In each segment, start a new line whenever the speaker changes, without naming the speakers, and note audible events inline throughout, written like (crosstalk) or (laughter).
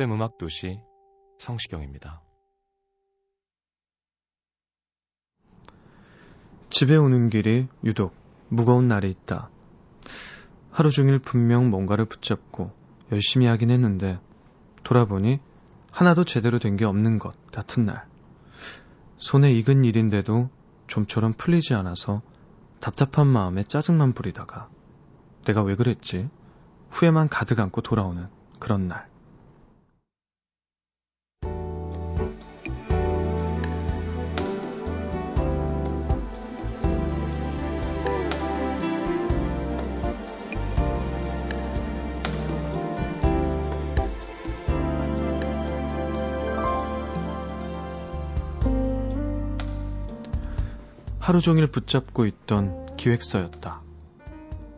FM 음악 도시 성시경입니다.
집에 오는 길이 유독 무거운 날이 있다. 하루 종일 분명 뭔가를 붙잡고 열심히 하긴 했는데 돌아보니 하나도 제대로 된 게 없는 것 같은 날. 손에 익은 일인데도 좀처럼 풀리지 않아서 답답한 마음에 짜증만 부리다가 내가 왜 그랬지? 후회만 가득 안고 돌아오는 그런 날. 하루 종일 붙잡고 있던 기획서였다.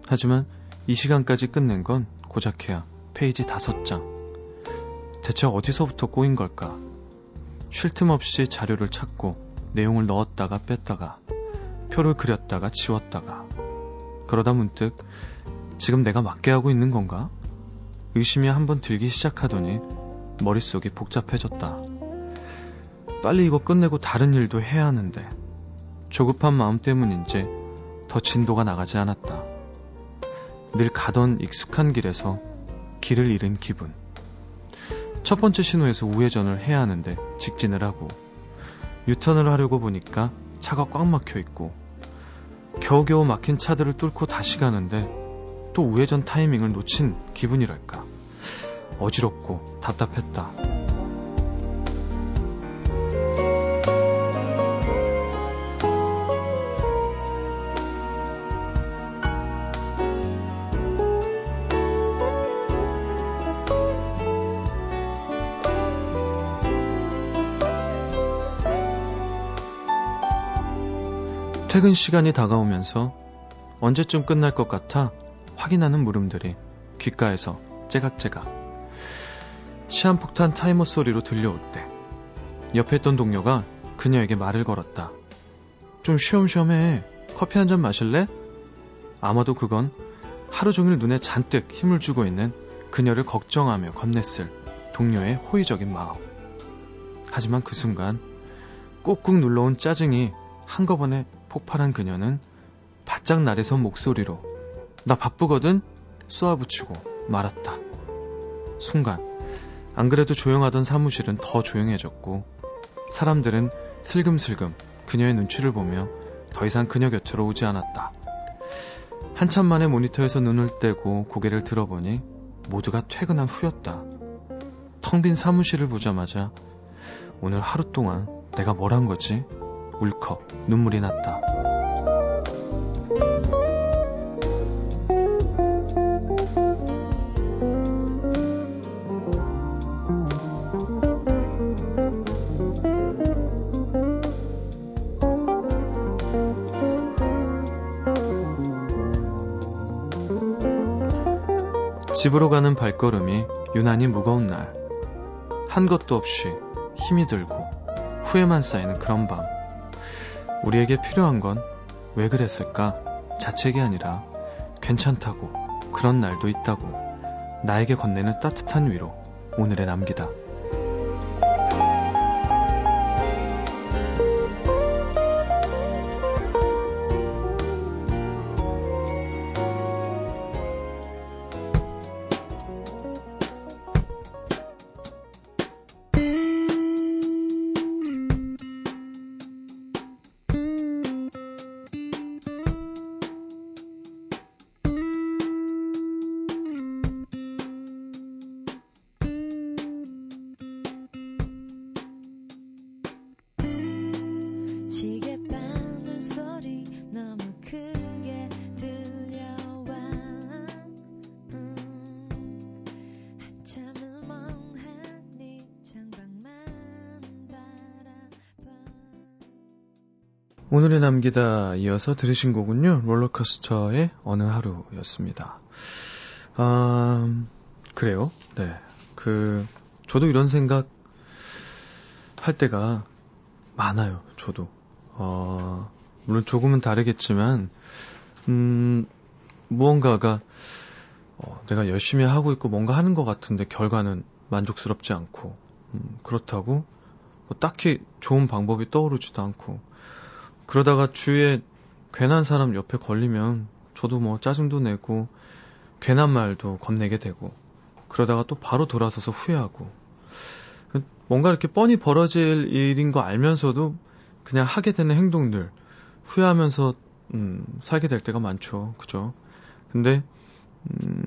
하지만 이 시간까지 끝낸 건 고작해야 페이지 다섯 장. 대체 어디서부터 꼬인 걸까? 쉴 틈 없이 자료를 찾고 내용을 넣었다가 뺐다가 표를 그렸다가 지웠다가 그러다 문득 지금 내가 맞게 하고 있는 건가? 의심이 한번 들기 시작하더니 머릿속이 복잡해졌다. 빨리 이거 끝내고 다른 일도 해야 하는데 조급한 마음 때문인지 더 진도가 나가지 않았다. 늘 가던 익숙한 길에서 길을 잃은 기분. 첫 번째 신호에서 우회전을 해야 하는데 직진을 하고 유턴을 하려고 보니까 차가 꽉 막혀 있고 겨우겨우 막힌 차들을 뚫고 다시 가는데 또 우회전 타이밍을 놓친 기분이랄까. 어지럽고 답답했다. 퇴근 시간이 다가오면서 언제쯤 끝날 것 같아 확인하는 물음들이 귓가에서 째각째각 시한폭탄 타이머 소리로 들려올 때 옆에 있던 동료가 그녀에게 말을 걸었다. 좀 쉬엄쉬엄해. 커피 한 잔 마실래? 아마도 그건 하루 종일 눈에 잔뜩 힘을 주고 있는 그녀를 걱정하며 건넸을 동료의 호의적인 마음. 하지만 그 순간 꾹꾹 눌러온 짜증이 한꺼번에 폭발한 그녀는 바짝 나래선 목소리로 나 바쁘거든 쏘아붙이고 말았다. 순간 안 그래도 조용하던 사무실은 더 조용해졌고 사람들은 슬금슬금 그녀의 눈치를 보며 더 이상 그녀 곁으로 오지 않았다. 한참 만에 모니터에서 눈을 떼고 고개를 들어보니 모두가 퇴근한 후였다. 텅 빈 사무실을 보자마자 오늘 하루 동안 내가 뭘 한 거지? 울컥 눈물이 났다. 집으로 가는 발걸음이 유난히 무거운 날. 한 것도 없이 힘이 들고 후회만 쌓이는 그런 밤. 우리에게 필요한 건 왜 그랬을까? 자책이 아니라 괜찮다고. 그런 날도 있다고. 나에게 건네는 따뜻한 위로 오늘에 남기다. 오늘의 남기다 이어서 들으신 곡은요, 롤러코스터의 어느 하루였습니다. 아, 그래요? 네. 그, 저도 이런 생각 할 때가 많아요, 저도. 어, 물론 조금은 다르겠지만, 음, 무언가가, 어, 내가 열심히 하고 있고 뭔가 하는 것 같은데 결과는 만족스럽지 않고, 음, 그렇다고, 뭐 딱히 좋은 방법이 떠오르지도 않고, 그러다가 주위에 괜한 사람 옆에 걸리면 저도 뭐 짜증도 내고 괜한 말도 건네게 되고 그러다가 또 바로 돌아서서 후회하고 뭔가 이렇게 뻔히 벌어질 일인 거 알면서도 그냥 하게 되는 행동들 후회하면서 음, 살게 될 때가 많죠. 그죠? 근데 음,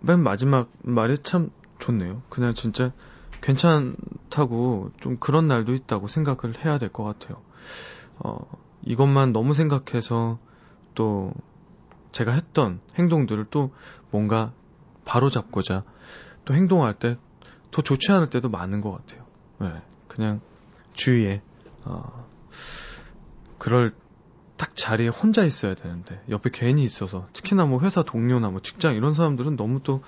맨 마지막 말이 참 좋네요. 그냥 진짜 괜찮다고 좀 그런 날도 있다고 생각을 해야 될 것 같아요. 어, 이것만 너무 생각해서 또 제가 했던 행동들을 또 뭔가 바로 잡고자 또 행동할 때 더 좋지 않을 때도 많은 것 같아요. 네, 그냥 주위에 어, 그럴 딱 자리에 혼자 있어야 되는데 옆에 괜히 있어서 특히나 뭐 회사 동료나 뭐 직장 이런 사람들은 너무 또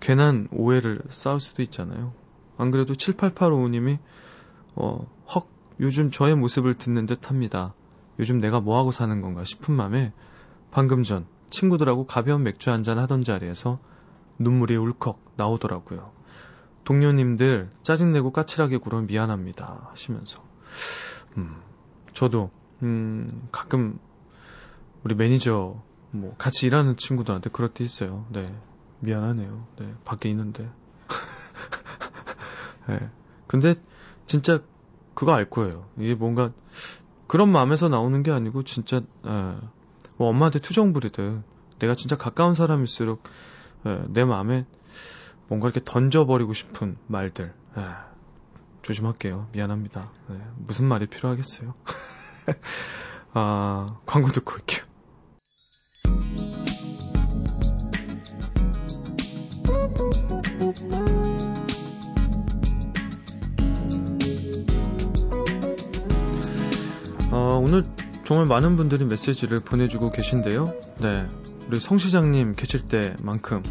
괜한 오해를 쌓을 수도 있잖아요. 안 그래도 7885님이 어, 헉 요즘 저의 모습을 듣는 듯 합니다. 요즘 내가 뭐하고 사는 건가 싶은 맘에 방금 전 친구들하고 가벼운 맥주 한잔 하던 자리에서 눈물이 울컥 나오더라고요. 동료님들 짜증내고 까칠하게 굴어 미안합니다 하시면서 음, 저도 음, 가끔 우리 매니저 뭐 같이 일하는 친구들한테 그럴 때 있어요. 네 미안하네요. 네 밖에 있는데. (laughs) 네. 근데 진짜 그거 알 거예요. 이게 뭔가 그런 마음에서 나오는 게 아니고 진짜 에, 뭐 엄마한테 투정 부리듯 내가 진짜 가까운 사람일수록 에, 내 마음에 뭔가 이렇게 던져버리고 싶은 말들 에, 조심할게요. 미안합니다. 네, 무슨 말이 필요하겠어요. (laughs) 아, 광고 듣고 올게요. 정말 많은 분들이 메시지를 보내주고 계신데요. 네. 우리 성 시장님 계실 때만큼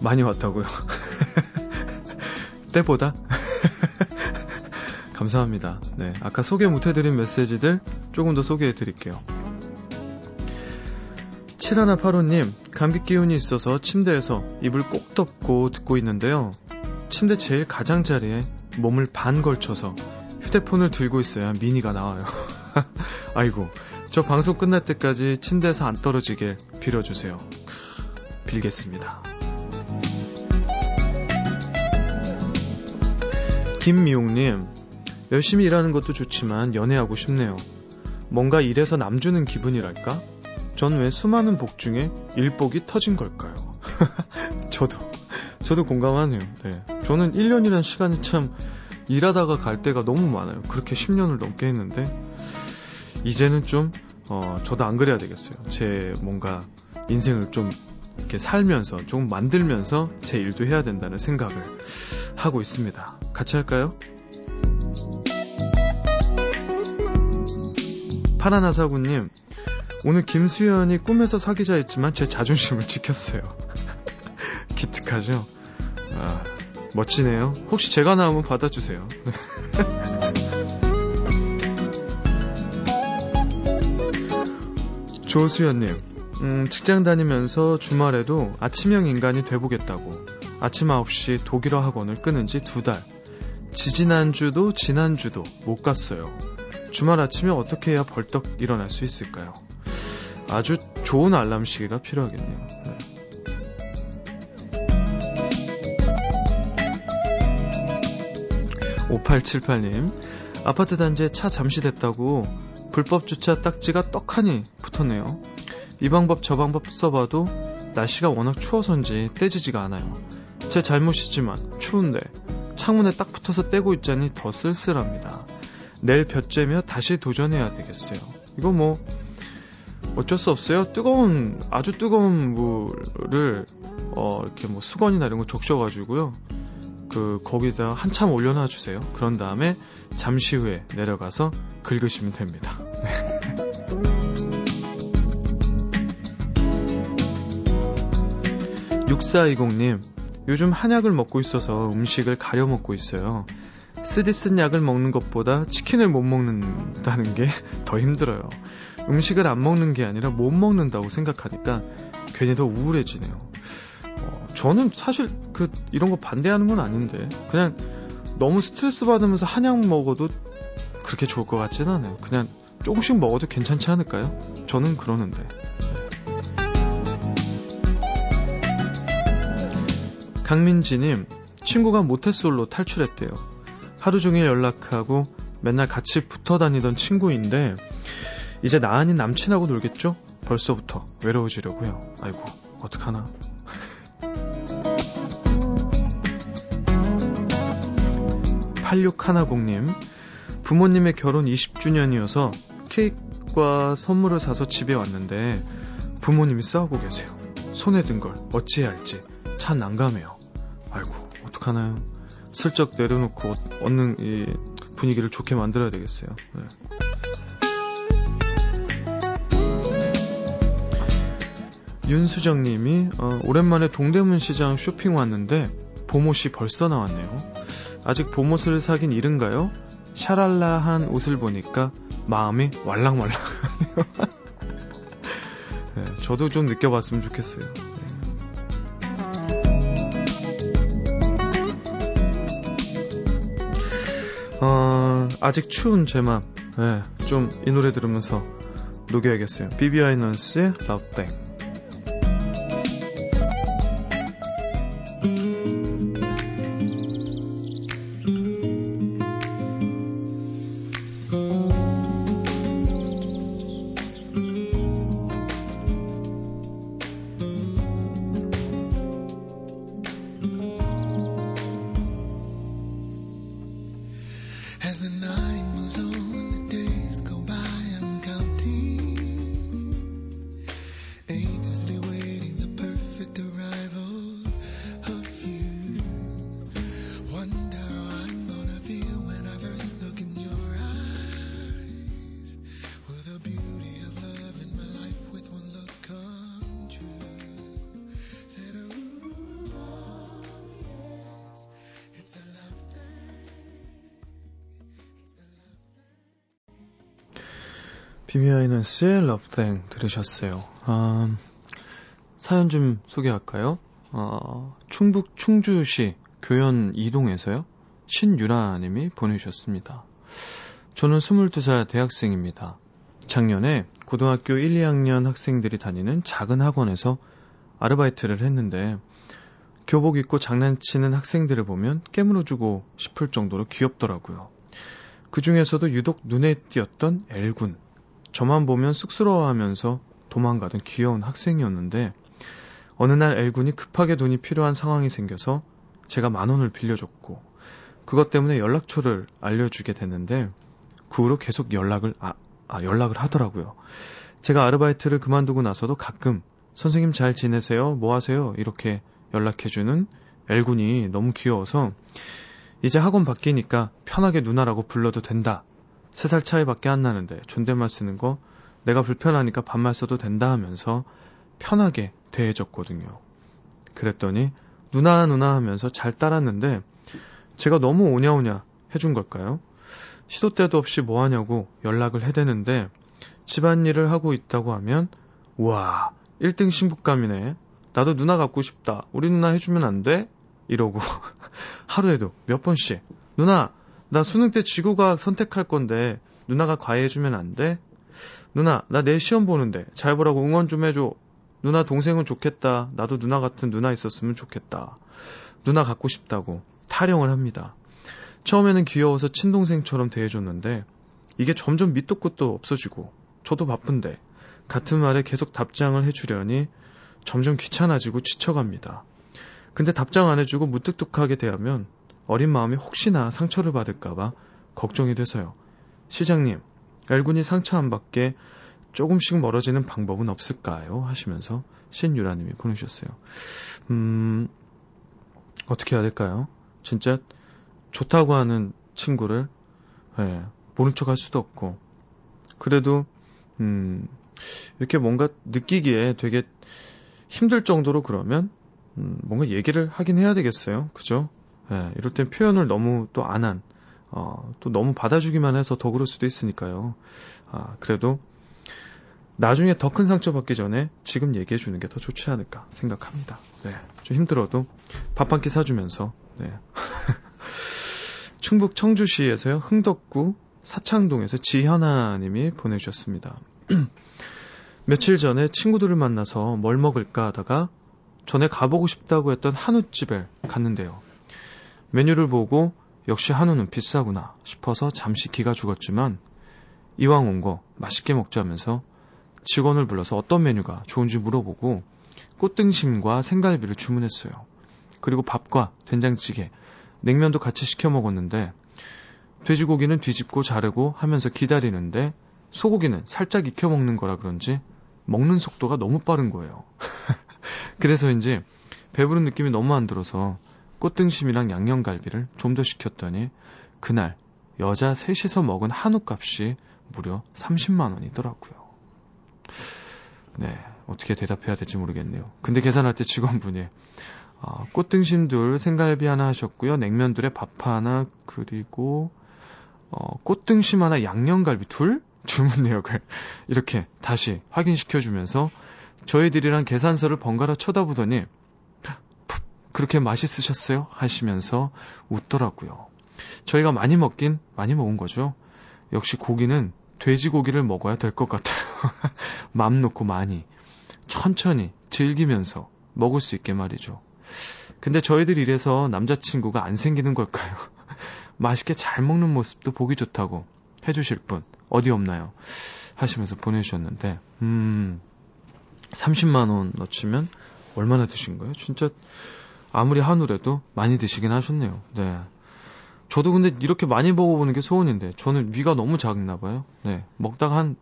많이 왔다고요. (laughs) 때보다? (laughs) 감사합니다. 네. 아까 소개 못해드린 메시지들 조금 더 소개해드릴게요. 7185님, 감기 기운이 있어서 침대에서 입을 꼭 덮고 듣고 있는데요. 침대 제일 가장자리에 몸을 반 걸쳐서 휴대폰을 들고 있어야 미니가 나와요. (laughs) (laughs) 아이고, 저 방송 끝날 때까지 침대에서 안 떨어지게 빌어주세요. 빌겠습니다. 김미용님, 열심히 일하는 것도 좋지만 연애하고 싶네요. 뭔가 일해서 남주는 기분이랄까? 전 왜 수많은 복 중에 일복이 터진 걸까요? (laughs) 저도, 저도 공감하네요. 네. 저는 1년이라는 시간이 참 일하다가 갈 때가 너무 많아요. 그렇게 10년을 넘게 했는데, 이제는 좀, 어, 저도 안 그래야 되겠어요. 제 뭔가 인생을 좀 이렇게 살면서, 좀 만들면서 제 일도 해야 된다는 생각을 하고 있습니다. 같이 할까요? 파라나사구님, 오늘 김수현이 꿈에서 사귀자 했지만 제 자존심을 지켰어요. (laughs) 기특하죠? 아, 멋지네요. 혹시 제가 나오면 받아주세요. (laughs) 조수연님, 음, 직장 다니면서 주말에도 아침형 인간이 돼보겠다고 아침 9시 독일어 학원을 끊은 지 두 달. 지지난주도 지난주도 못 갔어요. 주말 아침에 어떻게 해야 벌떡 일어날 수 있을까요? 아주 좋은 알람 시계가 필요하겠네요. 네. (5878님) 아파트 단지에 차 잠시 댔다고 불법 주차 딱지가 떡하니 붙었네요. 이 방법 저 방법 써봐도 날씨가 워낙 추워서인지 떼지지가 않아요. 제 잘못이지만 추운데 창문에 딱 붙어서 떼고 있자니 더 쓸쓸합니다. 내일 볕째며 다시 도전해야 되겠어요. 이거 뭐 어쩔 수 없어요. 뜨거운 아주 뜨거운 물을 어 이렇게 뭐 수건이나 이런 거 적셔가지고요. 그 거기다 한참 올려놔 주세요. 그런 다음에 잠시 후에 내려가서 긁으시면 됩니다. 네. 육사이공님 요즘 한약을 먹고 있어서 음식을 가려 먹고 있어요. 쓰디 쓴 약을 먹는 것보다 치킨을 못 먹는다는 게 더 (laughs) 힘들어요. 음식을 안 먹는 게 아니라 못 먹는다고 생각하니까 괜히 더 우울해지네요. 어, 저는 사실 그 이런 거 반대하는 건 아닌데 그냥 너무 스트레스 받으면서 한약 먹어도 그렇게 좋을 것 같진 않아요. 그냥 조금씩 먹어도 괜찮지 않을까요? 저는 그러는데. 강민지님, 친구가 모태솔로 탈출했대요. 하루 종일 연락하고 맨날 같이 붙어 다니던 친구인데, 이제 나 아닌 남친하고 놀겠죠? 벌써부터 외로워지려고요. 아이고, 어떡하나. 8610님, 부모님의 결혼 20주년이어서 케이크와 선물을 사서 집에 왔는데 부모님이 싸우고 계세요. 손에 든 걸 어찌해야 할지 참 난감해요. 아이고, 어떡하나요? 슬쩍 내려놓고 얻는 이 분위기를 좋게 만들어야 되겠어요. 네. 윤수정 님이 어, 오랜만에 동대문 시장 쇼핑 왔는데 봄옷이 벌써 나왔네요. 아직 봄옷을 사긴 이른가요? 샤랄라한 옷을 보니까 마음이 왈랑왈랑하네요. (laughs) 네, 저도 좀 느껴봤으면 좋겠어요. 네. 어, 아직 추운 제 맘, 네, 좀이 노래 들으면서 녹여야겠어요. 비비아이넌스의 러브뱅. 비미아이넌스의 러브땡 들으셨어요. 아, 사연 좀 소개할까요? 어, 충북 충주시 교연 이동에서요. 신유라님이 보내주셨습니다. 저는 22살 대학생입니다. 작년에 고등학교 1, 2학년 학생들이 다니는 작은 학원에서 아르바이트를 했는데 교복 입고 장난치는 학생들을 보면 깨물어 주고 싶을 정도로 귀엽더라고요. 그 중에서도 유독 눈에 띄었던 엘군. 저만 보면 쑥스러워하면서 도망가던 귀여운 학생이었는데 어느 날 엘군이 급하게 돈이 필요한 상황이 생겨서 제가 만 원을 빌려줬고 그것 때문에 연락처를 알려주게 됐는데 그 후로 계속 연락을 아, 아 연락을 하더라고요. 제가 아르바이트를 그만두고 나서도 가끔 선생님 잘 지내세요? 뭐 하세요? 이렇게 연락해주는 엘군이 너무 귀여워서 이제 학원 바뀌니까 편하게 누나라고 불러도 된다 3살 차이밖에 안 나는데 존댓말 쓰는 거 내가 불편하니까 반말 써도 된다 하면서 편하게 대해줬거든요. 그랬더니 누나 누나 하면서 잘 따랐는데 제가 너무 오냐오냐 해준 걸까요? 시도 때도 없이 뭐 하냐고 연락을 해대는데 집안일을 하고 있다고 하면 우와 1등 신부감이네. 나도 누나 갖고 싶다. 우리 누나 해주면 안 돼? 이러고 (laughs) 하루에도 몇 번씩 누나 나 수능 때 지구과학 선택할 건데 누나가 과외해주면 안 돼? 누나, 나 내 시험 보는데 잘 보라고 응원 좀 해줘. 누나 동생은 좋겠다. 나도 누나 같은 누나 있었으면 좋겠다. 누나 갖고 싶다고 타령을 합니다. 처음에는 귀여워서 친동생처럼 대해줬는데 이게 점점 밑도 끝도 없어지고 저도 바쁜데 같은 말에 계속 답장을 해주려니 점점 귀찮아지고 지쳐갑니다. 근데 답장 안 해주고 무뚝뚝하게 대하면 어린 마음이 혹시나 상처를 받을까봐 걱정이 돼서요. 시장님, 엘군이 상처 안 받게 조금씩 멀어지는 방법은 없을까요? 하시면서 신유라님이 보내주셨어요. 음, 어떻게 해야 될까요? 진짜 좋다고 하는 친구를, 예, 모른 척 할 수도 없고, 그래도, 음, 이렇게 뭔가 느끼기에 되게 힘들 정도로 그러면, 음, 뭔가 얘기를 하긴 해야 되겠어요. 그죠? 예, 이럴 땐 표현을 너무 또 안 한, 어, 또 너무 받아주기만 해서 더 그럴 수도 있으니까요. 아, 그래도 나중에 더 큰 상처 받기 전에 지금 얘기해 주는 게 더 좋지 않을까 생각합니다. 네. 좀 힘들어도 밥 한 끼 사주면서, 네. (laughs) 충북 청주시에서요, 흥덕구 사창동에서 지현아 님이 보내주셨습니다. (clears throat) 며칠 전에 친구들을 만나서 뭘 먹을까 하다가 전에 가보고 싶다고 했던 한우집에 갔는데요. 메뉴를 보고 역시 한우는 비싸구나 싶어서 잠시 기가 죽었지만 이왕 온 거 맛있게 먹자면서 직원을 불러서 어떤 메뉴가 좋은지 물어보고 꽃등심과 생갈비를 주문했어요. 그리고 밥과 된장찌개, 냉면도 같이 시켜 먹었는데 돼지고기는 뒤집고 자르고 하면서 기다리는데 소고기는 살짝 익혀 먹는 거라 그런지 먹는 속도가 너무 빠른 거예요. (laughs) 그래서인지 배부른 느낌이 너무 안 들어서 꽃등심이랑 양념갈비를 좀 더 시켰더니 그날 여자 셋이서 먹은 한우 값이 무려 30만 원이더라고요. 네, 어떻게 대답해야 될지 모르겠네요. 근데 계산할 때 직원분이 어, 꽃등심 둘, 생갈비 하나 하셨고요. 냉면 둘에 밥 하나 그리고 어, 꽃등심 하나, 양념갈비 둘 주문 내역을 이렇게 다시 확인시켜 주면서 저희들이랑 계산서를 번갈아 쳐다보더니 푹 그렇게 맛있으셨어요? 하시면서 웃더라고요. 저희가 많이 먹긴 많이 먹은 거죠. 역시 고기는 돼지고기를 먹어야 될 것 같아요. (laughs) 맘 놓고 많이 천천히 즐기면서 먹을 수 있게 말이죠. 근데 저희들 이래서 남자친구가 안 생기는 걸까요? (laughs) 맛있게 잘 먹는 모습도 보기 좋다고 해주실 분 어디 없나요? 하시면서 보내주셨는데 음 30만 원 넣치면 얼마나 드신 거예요? 진짜 아무리 한우래도 많이 드시긴 하셨네요. 네. 저도 근데 이렇게 많이 먹어보는 게 소원인데 저는 위가 너무 작나 봐요. 네. 먹다가 한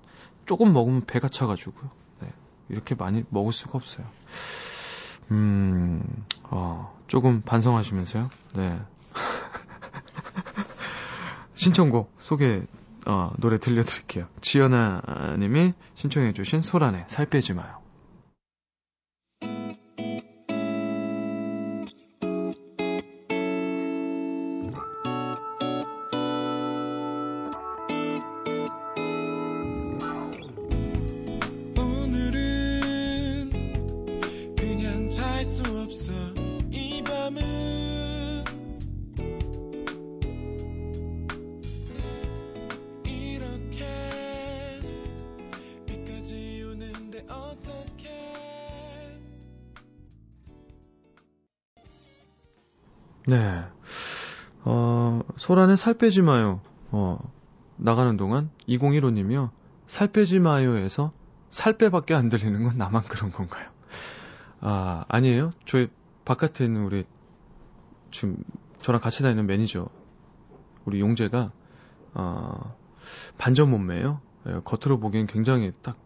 조금 먹으면 배가 차가지고요. 네. 이렇게 많이 먹을 수가 없어요. 음, 어, 조금 반성하시면서요. 네. (laughs) 신청곡 소개, 어, 노래 들려드릴게요. 지연아 님이 신청해주신 소란에 살 빼지 마요. 네. 어, 소란에 살 빼지 마요. 어, 나가는 동안 2015님이요. 살 빼지 마요에서 살 빼밖에 안 들리는 건 나만 그런 건가요? 아, 아니에요. 저희 바깥에 있는 우리 지금 저랑 같이 다니는 매니저 우리 용재가 어, 반전 몸매예요. 예, 겉으로 보기엔 굉장히 딱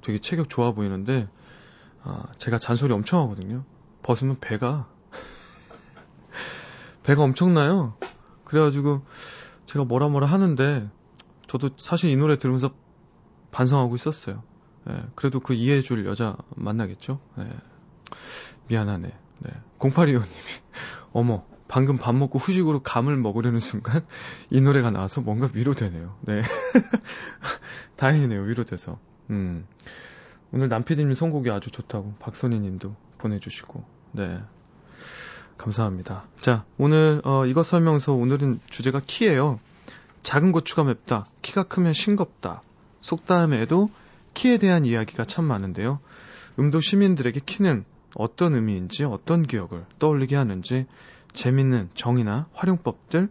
되게 체격 좋아 보이는데 어, 제가 잔소리 엄청 하거든요. 벗으면 배가 배가 엄청나요. 그래가지고 제가 뭐라 뭐라 하는데 저도 사실 이 노래 들으면서 반성하고 있었어요. 예, 그래도 그 이해해줄 여자 만나겠죠? 예, 미안하네. 네. 0825님이 (laughs) 어머 방금 밥 먹고 후식으로 감을 먹으려는 순간 이 노래가 나와서 뭔가 위로되네요. 네. (laughs) 다행이네요. 위로돼서. 음. 오늘 남피디님 선곡이 아주 좋다고 박선희 님도 보내주시고. 네. 감사합니다. 자, 오늘 어, 이것 설명서 오늘은 주제가 키예요. 작은 고추가 맵다. 키가 크면 싱겁다. 속담에도 키에 대한 이야기가 참 많은데요. 음도 시민들에게 키는 어떤 의미인지 어떤 기억을 떠올리게 하는지 재밌는 정의나 활용법들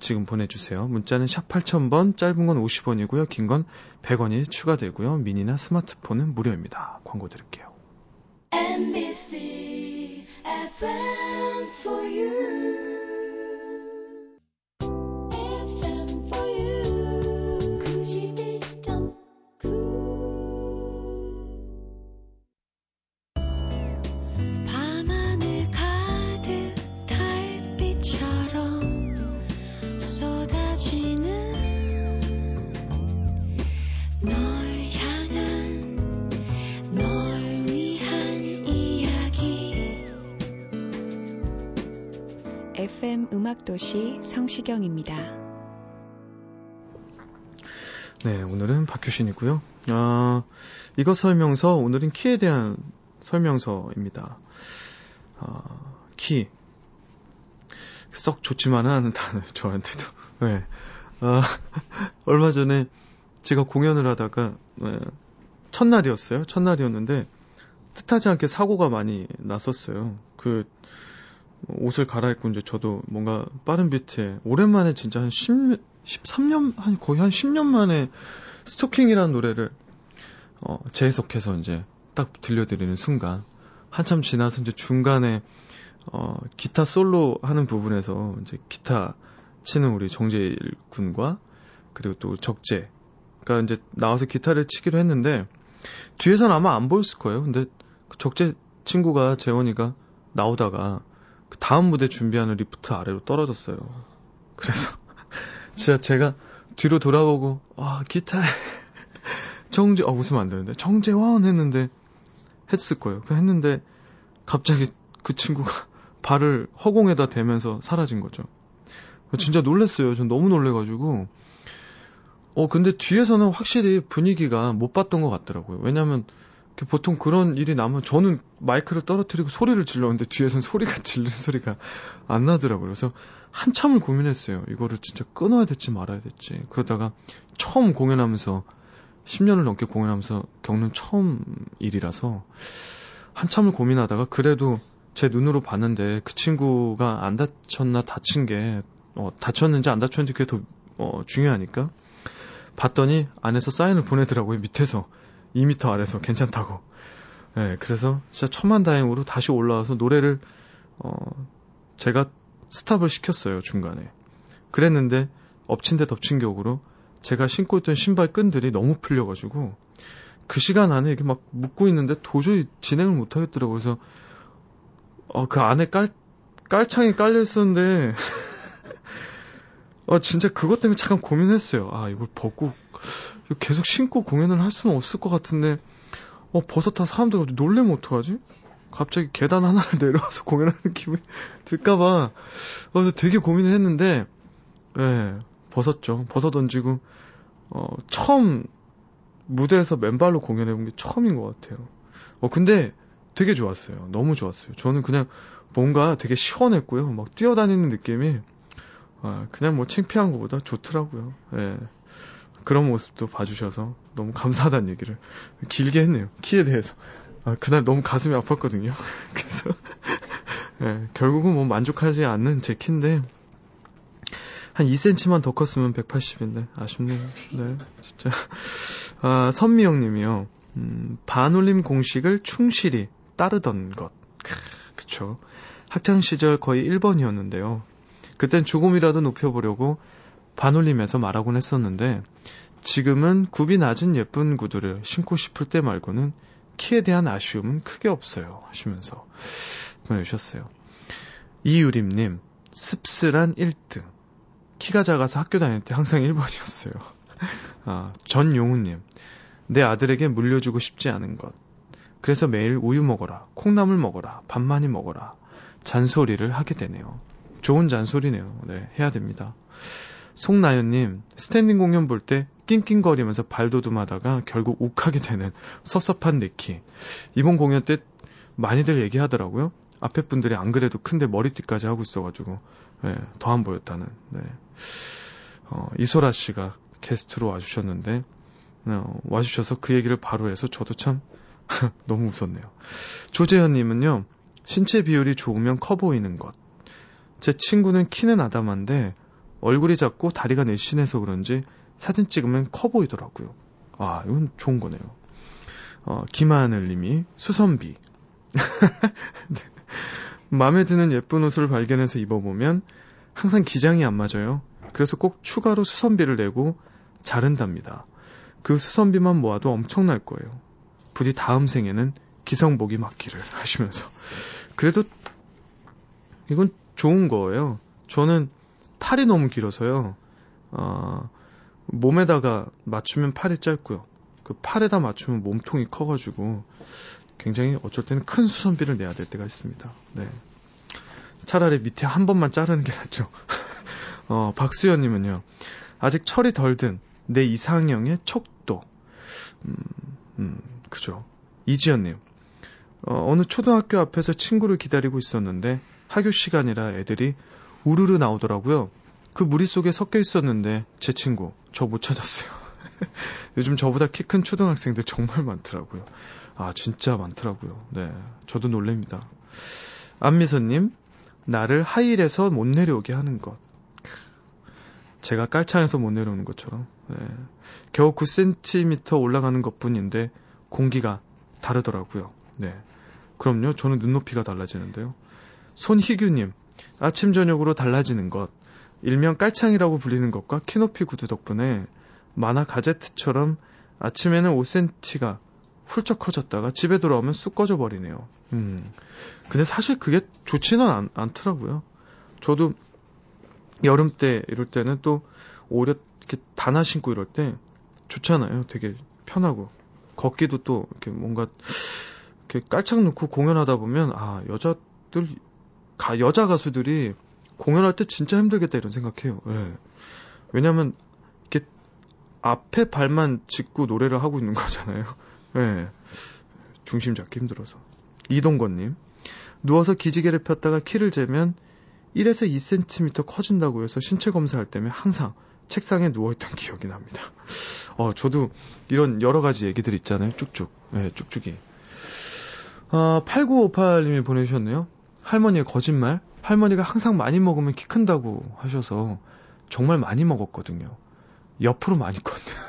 지금 보내주세요. 문자는 샵 8000번, 짧은 건 50원이고요. 긴 건 100원이 추가되고요. 미니나 스마트폰은 무료입니다. 광고 드릴게요. MBC friend for
음악도시 성시경입니다.
네, 오늘은 박효신이고요. 아, 이것 설명서, 오늘은 키에 대한 설명서입니다. 아, 키. 썩 좋지만은 않은 단어, 저한테도. (laughs) 네. 아, (laughs) 얼마 전에 제가 공연을 하다가, 네, 첫날이었어요. 첫날이었는데, 뜻하지 않게 사고가 많이 났었어요. 그, 옷을 갈아입고 이제 저도 뭔가 빠른 비트에, 오랜만에 진짜 한 10, 13년, 한 거의 한 10년 만에 스토킹이라는 노래를, 어, 재해석해서 이제 딱 들려드리는 순간, 한참 지나서 이제 중간에, 어, 기타 솔로 하는 부분에서 이제 기타 치는 우리 정재일 군과 그리고 또 적재가 이제 나와서 기타를 치기로 했는데 뒤에서는 아마 안 보였을 거예요. 근데 그 적재 친구가 재원이가 나오다가 그 다음 무대 준비하는 리프트 아래로 떨어졌어요. 그래서 (laughs) 진짜 제가 뒤로 돌아보고 아 기타에 (laughs) 정재 아 웃으면 안 되는데 정재원 했는데 했을 거예요. 그 했는데 갑자기 그 친구가 (laughs) 발을 허공에다 대면서 사라진 거죠. 진짜 놀랐어요. 전 너무 놀래가지고. 어, 근데 뒤에서는 확실히 분위기가 못 봤던 것 같더라고요. 왜냐면, 보통 그런 일이 나면 저는 마이크를 떨어뜨리고 소리를 질렀는데 뒤에서는 소리가 (laughs) 질리는 소리가 안 나더라고요. 그래서 한참을 고민했어요. 이거를 진짜 끊어야 될지 말아야 될지. 그러다가 처음 공연하면서 10년을 넘게 공연하면서 겪는 처음 일이라서 한참을 고민하다가 그래도 제 눈으로 봤는데 그 친구가 안 다쳤나 다친 게 어, 다쳤는지 안 다쳤는지 그게 더 어, 중요하니까 봤더니 안에서 사인을 보내더라고요 밑에서 2미터 아래서 괜찮다고. 네, 그래서 진짜 천만다행으로 다시 올라와서 노래를 어, 제가 스탑을 시켰어요 중간에. 그랬는데 엎친 데 덮친 격으로 제가 신고 있던 신발 끈들이 너무 풀려가지고 그 시간 안에 이렇게 막 묶고 있는데 도저히 진행을 못 하겠더라고요. 그래서 어, 그 안에 깔 깔창이 깔려 있었는데 (laughs) 어, 진짜 그것 때문에 잠깐 고민했어요. 아, 이걸 벗고 계속 신고 공연을 할 수는 없을 것 같은데, 어, 벗었다 사람들 놀래면 어떡하지? 갑자기 계단 하나를 (laughs) 내려와서 공연하는 기분이 들까봐. 그래서 되게 고민을 했는데, 예, 네, 벗었죠. 벗어 던지고, 어, 처음 무대에서 맨발로 공연해본 게 처음인 것 같아요. 어, 근데 되게 좋았어요. 너무 좋았어요. 저는 그냥 뭔가 되게 시원했고요. 막 뛰어다니는 느낌이 아, 그냥 뭐 창피한 것보다 좋더라고요. 예. 그런 모습도 봐주셔서 너무 감사하다는 얘기를 길게 했네요. 키에 대해서. 아, 그날 너무 가슴이 아팠거든요. (laughs) 그래서 예, 결국은 뭐 만족하지 않는 제 키인데 한 2cm만 더 컸으면 180인데 아쉽네요. 네, 진짜. 아, 선미영 님이요. 음, 반올림 공식을 충실히 따르던 것. 크, 그쵸. 학창 시절 거의 1번이었는데요. 그땐 조금이라도 높여보려고 반올림해서 말하곤 했었는데 지금은 굽이 낮은 예쁜 구두를 신고 싶을 때 말고는 키에 대한 아쉬움은 크게 없어요 하시면서 보내주셨어요. 이유림님 씁쓸한 1등 키가 작아서 학교 다닐 때 항상 1번이었어요. 아, 전용우님 내 아들에게 물려주고 싶지 않은 것 그래서 매일 우유 먹어라 콩나물 먹어라 밥 많이 먹어라 잔소리를 하게 되네요. 좋은 잔소리네요. 네, 해야 됩니다. 송나연님, 스탠딩 공연 볼 때 낑낑거리면서 발돋움하다가 결국 욱하게 되는 섭섭한 내 키. 이번 공연 때 많이들 얘기하더라고요. 앞에 분들이 안 그래도 큰데 머리띠까지 하고 있어가지고, 네, 더안 보였다는, 네. 어, 이소라 씨가 게스트로 와주셨는데, 어, 와주셔서 그 얘기를 바로 해서 저도 참 (laughs) 너무 웃었네요. 조재현님은요, 신체 비율이 좋으면 커 보이는 것. 제 친구는 키는 아담한데 얼굴이 작고 다리가 내신해서 그런지 사진 찍으면 커 보이더라고요. 아, 이건 좋은 거네요. 어, 김하늘 님이 수선비. (laughs) 네. 마음에 드는 예쁜 옷을 발견해서 입어보면 항상 기장이 안 맞아요. 그래서 꼭 추가로 수선비를 내고 자른답니다. 그 수선비만 모아도 엄청날 거예요. 부디 다음 생에는 기성복이 맞기를 하시면서. 그래도 이건 좋은 거예요. 저는 팔이 너무 길어서요. 어, 몸에다가 맞추면 팔이 짧고요. 그 팔에다 맞추면 몸통이 커가지고 굉장히 어쩔 때는 큰 수선비를 내야 될 때가 있습니다. 네. 차라리 밑에 한 번만 자르는 게 낫죠. (laughs) 어, 박수현님은요. 아직 철이 덜 든 내 이상형의 척도. 음, 음, 그죠. 이지연님. 어, 어느 초등학교 앞에서 친구를 기다리고 있었는데 학교 시간이라 애들이 우르르 나오더라고요. 그 무리 속에 섞여 있었는데 제 친구 저 못 찾았어요. (laughs) 요즘 저보다 키 큰 초등학생들 정말 많더라고요. 아 진짜 많더라고요. 네, 저도 놀랍니다. 안미선님 나를 하일에서 못 내려오게 하는 것. 제가 깔창에서 못 내려오는 것처럼. 네. 겨우 9cm 올라가는 것 뿐인데 공기가 다르더라고요. 네. 그럼요. 저는 눈높이가 달라지는데요. 손희규님, 아침, 저녁으로 달라지는 것. 일명 깔창이라고 불리는 것과 키높이 구두 덕분에 만화 가제트처럼 아침에는 5cm가 훌쩍 커졌다가 집에 돌아오면 쑥 꺼져버리네요. 음. 근데 사실 그게 좋지는 않, 않더라고요. 저도 여름 때 이럴 때는 또 오히려 이렇게 단화 신고 이럴 때 좋잖아요. 되게 편하고 걷기도 또 이렇게 뭔가 이렇게 깔창 넣고 공연하다 보면 아 여자들 가 여자 가수들이 공연할 때 진짜 힘들겠다 이런 생각해요. 예. 왜냐하면 이렇게 앞에 발만 짚고 노래를 하고 있는 거잖아요. 예. 중심 잡기 힘들어서. 이동건님 누워서 기지개를 폈다가 키를 재면 1에서 2cm 커진다고 해서 신체 검사할 때면 항상 책상에 누워있던 기억이 납니다. 어, 저도 이런 여러 가지 얘기들 있잖아요. 쭉쭉. 네, 쭉쭉이. 어, 8958님이 보내주셨네요. 할머니의 거짓말. 할머니가 항상 많이 먹으면 키 큰다고 하셔서 정말 많이 먹었거든요. 옆으로 많이 컸네요.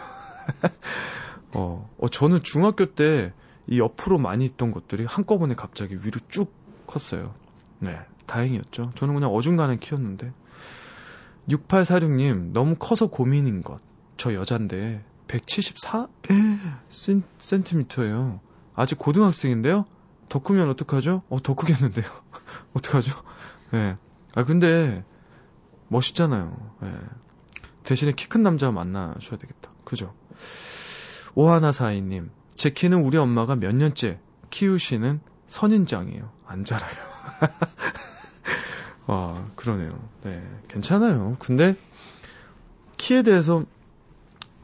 (laughs) 어, 어, 저는 중학교 때 이 옆으로 많이 있던 것들이 한꺼번에 갑자기 위로 쭉 컸어요. 네, 다행이었죠. 저는 그냥 어중간한 키였는데. 6846님, 너무 커서 고민인 것. 저 여잔데, 174 센, 센티미터예요. 아직 고등학생인데요? 더 크면 어떡하죠? 어, 더 크겠는데요? (laughs) 어떡하죠? 예. 네. 아, 근데, 멋있잖아요. 예. 네. 대신에 키 큰 남자 만나셔야 되겠다. 그죠? 오하나사이님, 제 키는 우리 엄마가 몇 년째 키우시는 선인장이에요. 안 자라요. (laughs) 와, 그러네요. 네, 괜찮아요. 근데 키에 대해서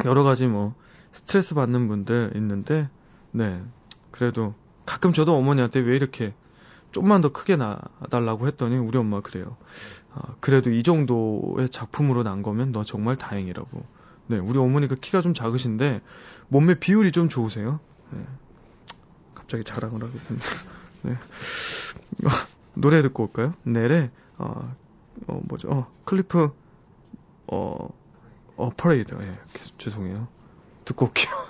여러 가지 뭐 스트레스 받는 분들 있는데, 네, 그래도 가끔 저도 어머니한테 왜 이렇게 좀만 더 크게 나달라고 했더니 우리 엄마 그래요. 아, 그래도 이 정도의 작품으로 난 거면 너 정말 다행이라고. 네, 우리 어머니가 키가 좀 작으신데 몸매 비율이 좀 좋으세요. 네. 갑자기 자랑을 하게 됩니다. 네. (laughs) 노래 듣고 올까요? 넬의 어, 어 뭐죠? 어, 클리프 어, 어 퍼레이드. 예, 죄송해요. 듣고 올게요.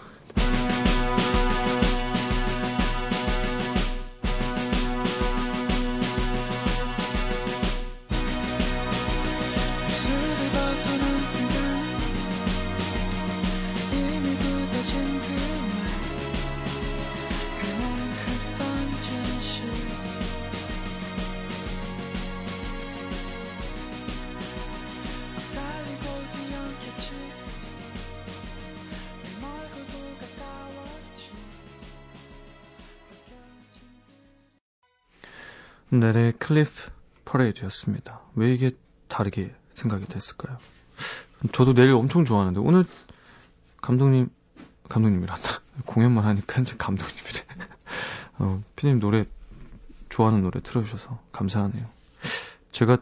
넬의 클리프 퍼레이드였습니다. 왜 이게 다르게 생각이 됐을까요? 저도 내일 엄청 좋아하는데 오늘 감독님 감독님이란다 (laughs) 공연만 하니까 이제 감독님이래. (laughs) 어, 피님 노래 좋아하는 노래 틀어주셔서 감사하네요. 제가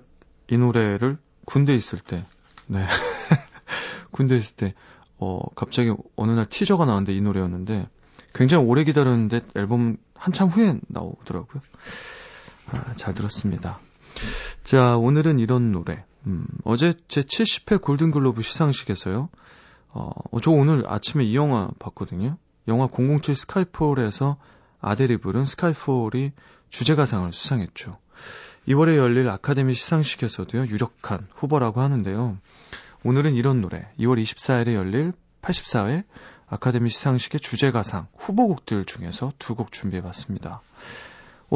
이 노래를 군대 있을 때, 네 (laughs) 군대 있을 때 어, 갑자기 어느 날 티저가 나왔는데 이 노래였는데 굉장히 오래 기다렸는데 앨범 한참 후에 나오더라고요. 아, 잘 들었습니다. 자, 오늘은 이런 노래. 음, 어제 제 70회 골든글로브 시상식에서요. 어, 저 오늘 아침에 이 영화 봤거든요. 영화 007 스카이폴에서 아델이 부른 스카이폴이 주제가상을 수상했죠. 2월에 열릴 아카데미 시상식에서도요, 유력한 후보라고 하는데요. 오늘은 이런 노래, 2월 24일에 열릴 84회 아카데미 시상식의 주제가상 후보곡들 중에서 두 곡 준비해봤습니다.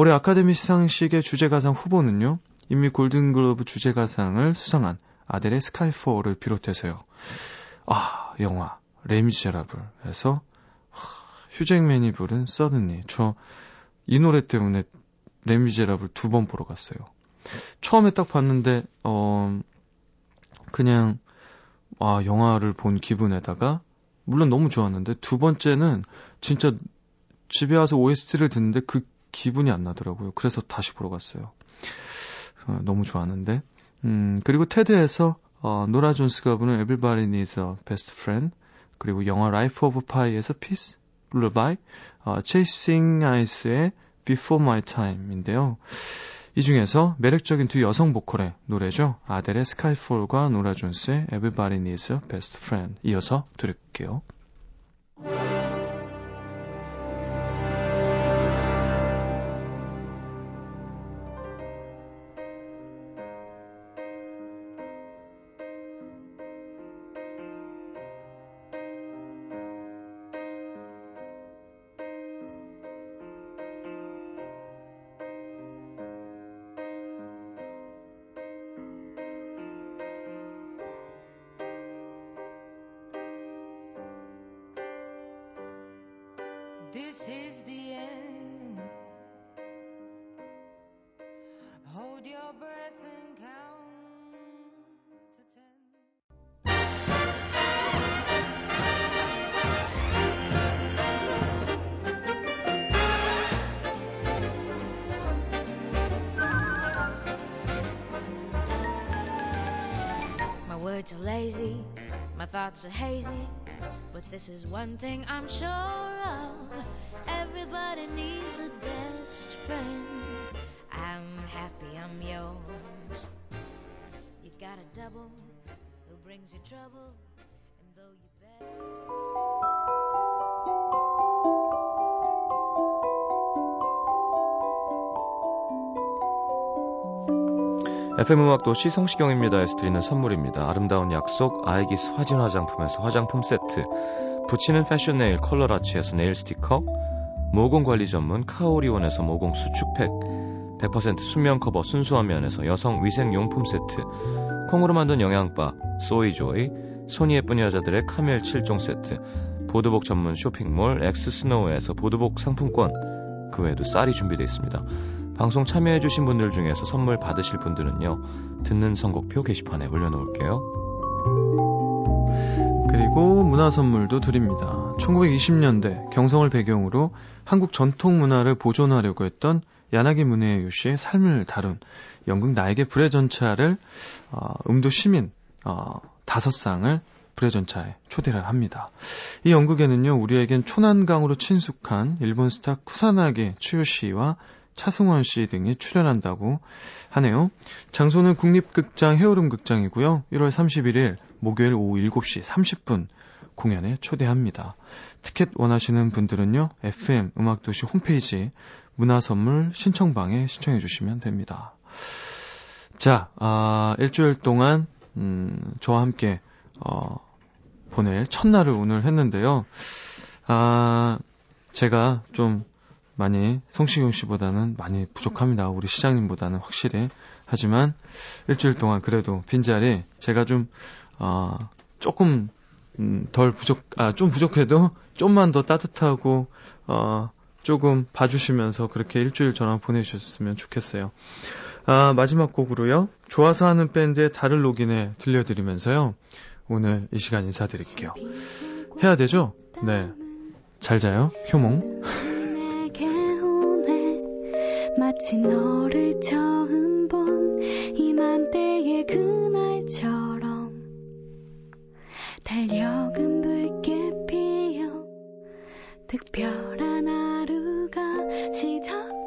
올해 아카데미 시상식의 주제가상 후보는요, 이미 골든글로브 주제가상을 수상한 아델의 스카이포를 비롯해서요. 아, 영화 레미제라블에서 휴잭맨이 부른 서든니. 저 이 노래 때문에 레미제라블 두 번 보러 갔어요. 처음에 딱 봤는데, 어, 그냥, 아, 영화를 본 기분에다가, 물론 너무 좋았는데, 두 번째는 진짜 집에 와서 OST를 듣는데 그 기분이 안 나더라고요. 그래서 다시 보러 갔어요. 어, 너무 좋았는데. 음, 그리고 테드에서 어, 노라 존스가 부른 Everybody Needs a Best Friend 그리고 영화 Life of Pi에서 Peace, Lullaby, 어, Chasing Ice의 Before My Time인데요. 이 중에서 매력적인 두 여성 보컬의 노래죠. 아델의 Skyfall과 노라 존스의 Everybody Needs a Best Friend 이어서 들을게요.
This is the end. Hold your breath and count to ten. My words are lazy, my thoughts are hazy. But this is one thing I'm sure of. Everybody needs a best friend. I'm happy I'm yours. You got a double who brings you trouble. And though you bet.
FM 음악 도시 성시경입니다에서 드리는 선물입니다. 아름다운 약속 아이기스 화진 화장품에서 화장품 세트, 붙이는 패션 네일 컬러라치에서 네일 스티커, 모공 관리 전문 카오리온에서 모공 수축팩, 100% 순면 커버 순수한 면에서 여성 위생 용품 세트, 콩으로 만든 영양바 소이조이, 손이 예쁜 여자들의 카밀 7종 세트, 보드복 전문 쇼핑몰 엑스스노우에서 보드복 상품권, 그 외에도 쌀이 준비되어 있습니다. 방송 참여해주신 분들 중에서 선물 받으실 분들은요, 듣는 선곡표 게시판에 올려놓을게요.
그리고 문화 선물도 드립니다. 1920년대 경성을 배경으로 한국 전통 문화를 보존하려고 했던 야나기 문혜유 씨의 삶을 다룬 연극 나에게 불의 전차를 어, 음도 시민 어, 다섯 쌍을 불의 전차에 초대를 합니다. 이 연극에는요 우리에겐 초난강으로 친숙한 일본 스타 쿠사나기 추요 씨와 차승원 씨 등이 출연한다고 하네요. 장소는 국립극장 해오름 극장이고요. 1월 31일 목요일 오후 7시 30분 공연에 초대합니다. 티켓 원하시는 분들은요. FM 음악도시 홈페이지 문화선물 신청방에 신청해 주시면 됩니다. 자, 아, 일주일 동안 음, 저와 함께 어, 보낼 첫날을 오늘 했는데요. 아, 제가 좀 많이 성시경 씨보다는 많이 부족합니다. 우리 시장님보다는 확실히. 하지만 일주일 동안 그래도 빈자리 제가 좀 어, 조금 음, 덜 부족 아 좀 부족해도 좀만 더 따뜻하고 어, 조금 봐주시면서 그렇게 일주일 전화 보내주셨으면 좋겠어요. 아, 마지막 곡으로요. 좋아서 하는 밴드의 달을 녹인해 들려드리면서요. 오늘 이 시간 인사드릴게요. 해야 되죠? 네. 잘 자요, 효몽.
마치 너를 처음 달력은 붉게 피어 특별한 하루가 시작